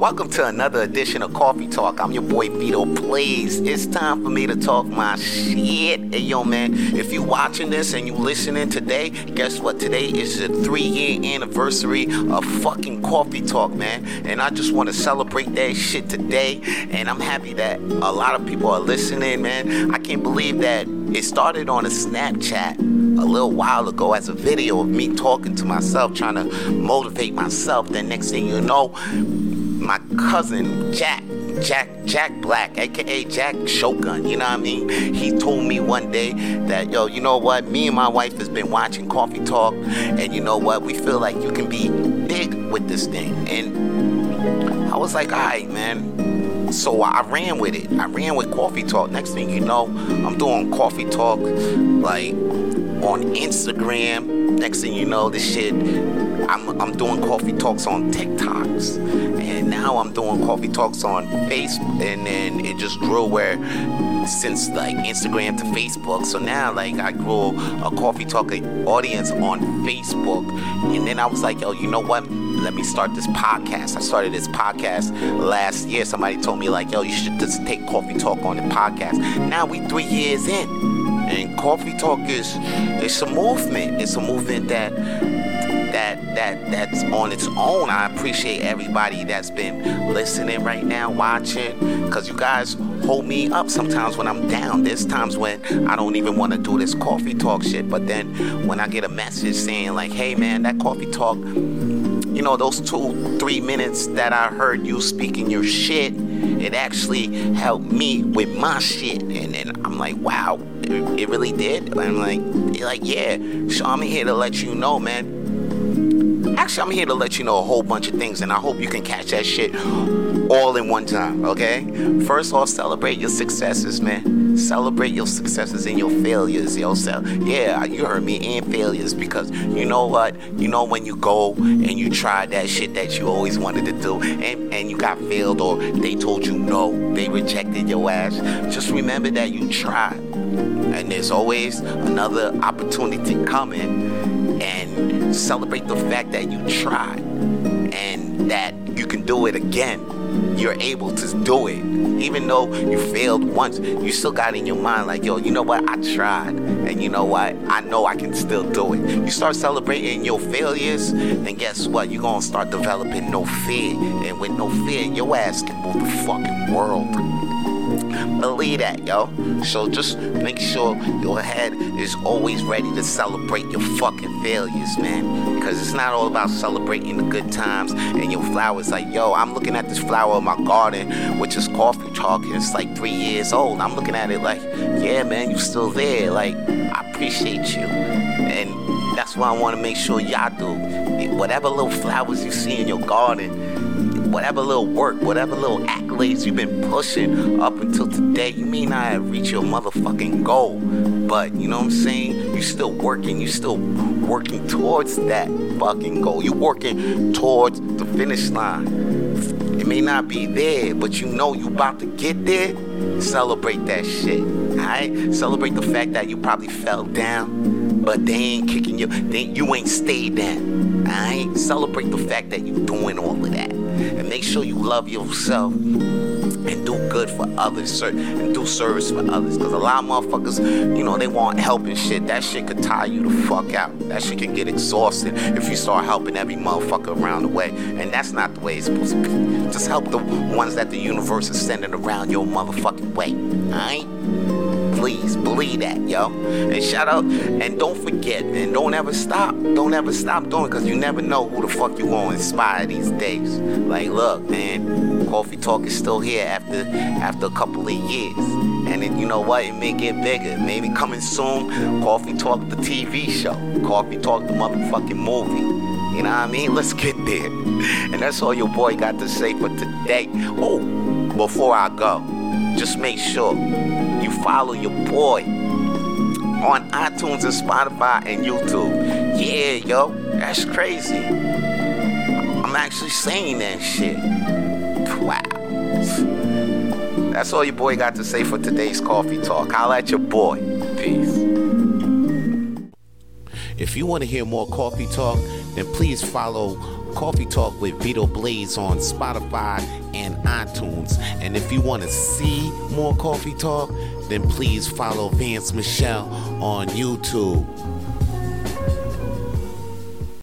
Welcome to another edition of Coffee Talk. I'm your boy Vito Blaze. It's time for me to talk my shit. Hey yo man, if you watching this and you listening today, guess what? Today is the three year anniversary of fucking Coffee Talk, man. And I just want to celebrate that shit today. And I'm happy that a lot of people are listening, man. I can't believe that it started on a Snapchat a little while ago as a video of me talking to myself, trying to motivate myself. Then next thing you know, my cousin Jack, Jack, Jack Black, aka Jack Shogun, you know what I mean? He told me one day that, yo, you know what? Me and my wife has been watching Coffee Talk, and you know what? We feel like you can be big with this thing. And I was like, all right, man. So I ran with it. I ran with Coffee Talk. Next thing you know, I'm doing Coffee Talk like on Instagram. Next thing you know, this shit, I'm, I'm doing coffee talks on TikToks. And now I'm doing coffee talks on Facebook. And then it just grew where since like Instagram to Facebook. So now like I grew a coffee talk audience on Facebook. And then I was like, yo, you know what? Let me start this podcast. I started this podcast last year. Somebody told me like, yo, you should just take coffee talk on the podcast. Now we three years in. And Coffee Talk is it's a movement. It's a movement that that that that's on its own. I appreciate everybody that's been listening right now, watching, because you guys hold me up sometimes when I'm down. There's times when I don't even want to do this coffee talk shit, but then when I get a message saying like, "Hey man, that coffee talk." You know, those two, three minutes that I heard you speaking your shit, it actually helped me with my shit. And then I'm like, wow, it, it really did. And I'm like, like, yeah. So I'm here to let you know, man. Actually, I'm here to let you know a whole bunch of things, and I hope you can catch that shit all in one time, okay? First off, celebrate your successes, man. Celebrate your successes and your failures, yo. So, yeah, you heard me, and failures, because you know what? You know when you go and you try that shit that you always wanted to do, and, and you got failed, or they told you no, they rejected your ass. Just remember that you tried and there's always another opportunity coming and celebrate the fact that you tried and that you can do it again. You're able to do it. Even though you failed once you still got in your mind like yo you know what? I tried. And you know what? I know i can still do it. You start celebrating your failures and guess what? You're gonna start developing no fear. And with no fear your ass can move the fucking world Believe that, yo. So just make sure your head is always ready to celebrate your fucking failures, man. Because it's not all about celebrating the good times and your flowers. Like, yo, I'm looking at this flower in my garden, which is coffee talk, and it's like three years old. I'm looking at it like, yeah, man, you're still there. Like, I appreciate you. And that's why I want to make sure y'all do. Whatever little flowers you see in your garden, whatever little work, whatever little accolades you've been pushing up until today, you may not have reached your motherfucking goal. But you know what I'm saying? You're still working, you're still working towards that fucking goal. You're working towards the finish line. It may not be there, but you know you about to get there. Celebrate that shit. Alright? Celebrate the fact that you probably fell down, but they ain't kicking you. They, you ain't stayed down. Alright? Celebrate the fact that you're doing all of that and make sure you love yourself and do good for others and do service for others. Because a lot of motherfuckers, you know, they want help and shit. That shit could tire you the fuck out. That shit can get exhausted if you start helping every motherfucker around the way. And that's not the way it's supposed to be. Just help the ones that the universe is sending around your motherfucking way. Alright? Please believe that, yo. And shout out and don't forget and don't ever stop. Don't ever stop doing because you never know who the fuck you gonna inspire these days. Like, look, man, Coffee Talk is still here after after a couple of years. And then you know what? It may get bigger. Maybe coming soon, Coffee Talk the TV show. Coffee Talk the motherfucking movie. You know what I mean? Let's get there. And that's all your boy got to say for today. Oh, before I go, just make sure you follow your boy on iTunes and Spotify and YouTube. Yeah, yo, that's crazy. I'm actually saying that shit. Wow. That's all your boy got to say for today's coffee talk. Holla at your boy. Peace. If you want to hear more coffee talk, then please follow Coffee Talk with Vito Blaze on Spotify and iTunes. And if you want to see more Coffee Talk, then please follow Vance Michel on YouTube.